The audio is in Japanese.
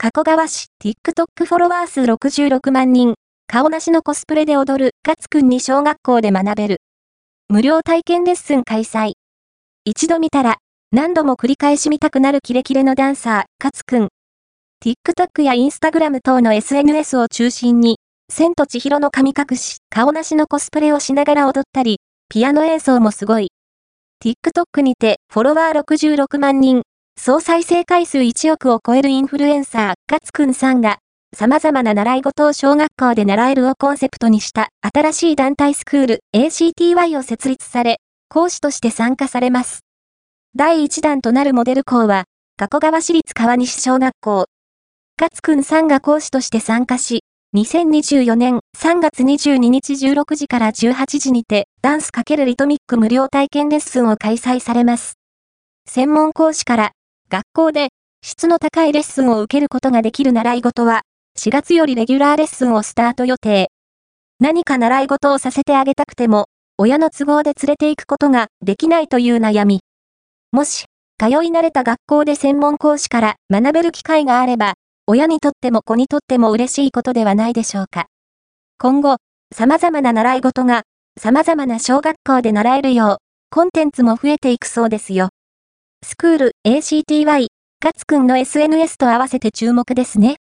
加古川市 TikTok フォロワー数66万人、顔なしのコスプレで踊るガツくんに小学校で学べる。無料体験レッスン開催。一度見たら、何度も繰り返し見たくなるキレキレのダンサー、カツくん。TikTok や Instagram 等の SNS を中心に、千と千尋の神隠し、顔なしのコスプレをしながら踊ったり、ピアノ演奏もすごい。TikTok にてフォロワー66万人、総再生回数1億を超えるインフルエンサー、ガツくんさんが、様々な習い事を小学校で習えるをコンセプトにした新しい団体スクール ACTY を設立され、講師として参加されます。第1弾となるモデル校は、加古川市立川西小学校。ガツくんさんが講師として参加し、2024年3月22日16時から18時にて、ダンス×リトミック無料体験レッスンを開催されます。専門講師から、学校で質の高いレッスンを受けることができる習い事は、4月よりレギュラーレッスンをスタート予定。何か習い事をさせてあげたくても、親の都合で連れて行くことができないという悩み。もし、通い慣れた学校で専門講師から学べる機会があれば、親にとっても子にとっても嬉しいことではないでしょうか。今後、様々な習い事が、様々な小学校で習えるよう、コンテンツも増えていくそうですよ。スクール ACTY、カツくんの SNS と合わせて注目ですね。